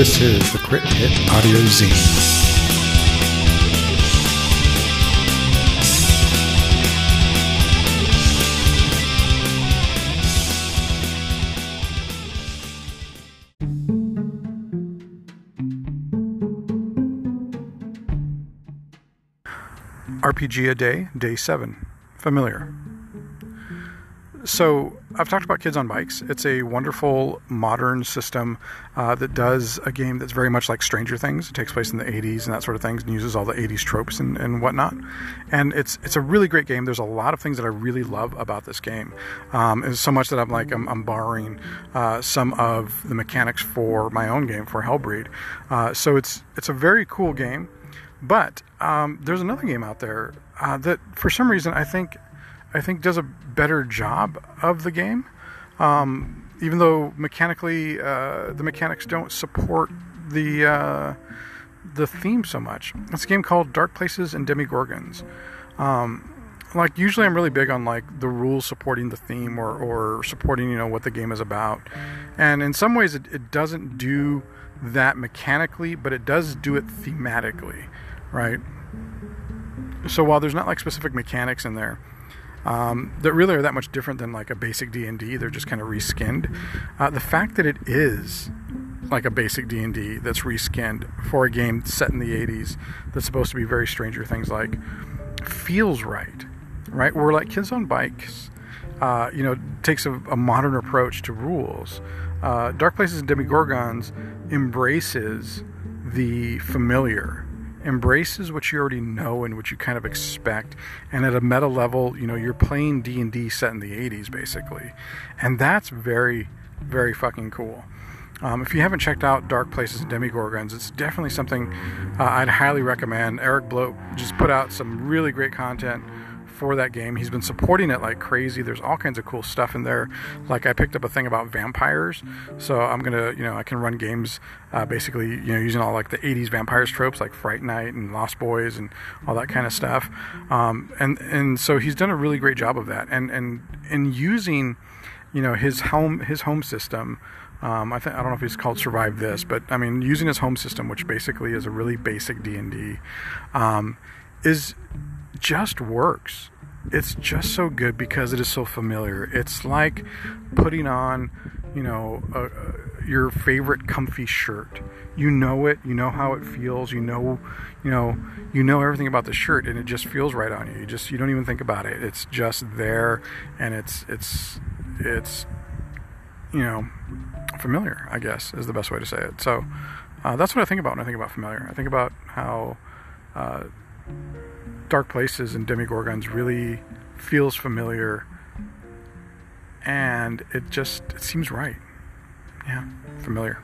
This is the Crit Hit Audio Zine. RPG a day, day seven. Familiar. So, I've talked about Kids on Bikes. It's a wonderful modern system uh, that does a game that's very much like Stranger Things. It takes place in the 80s and that sort of things, and uses all the 80s tropes and, and whatnot. And it's it's a really great game. There's a lot of things that I really love about this game. Um, it's so much that I'm like I'm, I'm borrowing uh, some of the mechanics for my own game for Hellbreed. Uh, so it's it's a very cool game. But um, there's another game out there uh, that, for some reason, I think I think does a better job of the game. Um, even though mechanically uh, the mechanics don't support the uh, the theme so much. It's a game called Dark Places and Demogorgons. Um, like usually I'm really big on like the rules supporting the theme or, or supporting you know what the game is about and in some ways it, it doesn't do that mechanically but it does do it thematically right so while there's not like specific mechanics in there um, that really are that much different than like a basic D&D. They're just kind of reskinned. Uh, the fact that it is like a basic D&D that's reskinned for a game set in the 80s that's supposed to be very Stranger Things like feels right, right? We're like Kids on Bikes, uh, you know, takes a, a, modern approach to rules. Uh, Dark Places and Demogorgons embraces the familiar embraces what you already know and what you kind of expect and at a meta level you know you're playing d&d set in the 80s basically. And that's very very fucking cool. Um, if you haven't checked out Dark Places and Demogorgons, it's definitely something uh, I'd highly recommend. Eric Bloat just put out some really great content for that game. He's been supporting it like crazy. There's all kinds of cool stuff in there. Like I picked up a thing about vampires, so I'm gonna, you know, I can run games uh, basically, you know, using all like the 80s vampires tropes like Fright Night and Lost Boys and all that kind of stuff. Um, and and so he's done a really great job of that. And and in using, you know, his home his home system. Um, I think I don't know if he's called Survive This, but I mean using his home system, which basically is a really basic D and D, um, is just works. It's just so good because it is so familiar. It's like putting on, you know, a, a, your favorite comfy shirt. You know it. You know how it feels. You know, you know, you know everything about the shirt, and it just feels right on you. You just you don't even think about it. It's just there, and it's it's it's you know familiar. I guess is the best way to say it. So uh, that's what I think about when I think about familiar. I think about how. Uh, Dark Places and Demogorgons really feels familiar and it just it seems right. Yeah, familiar.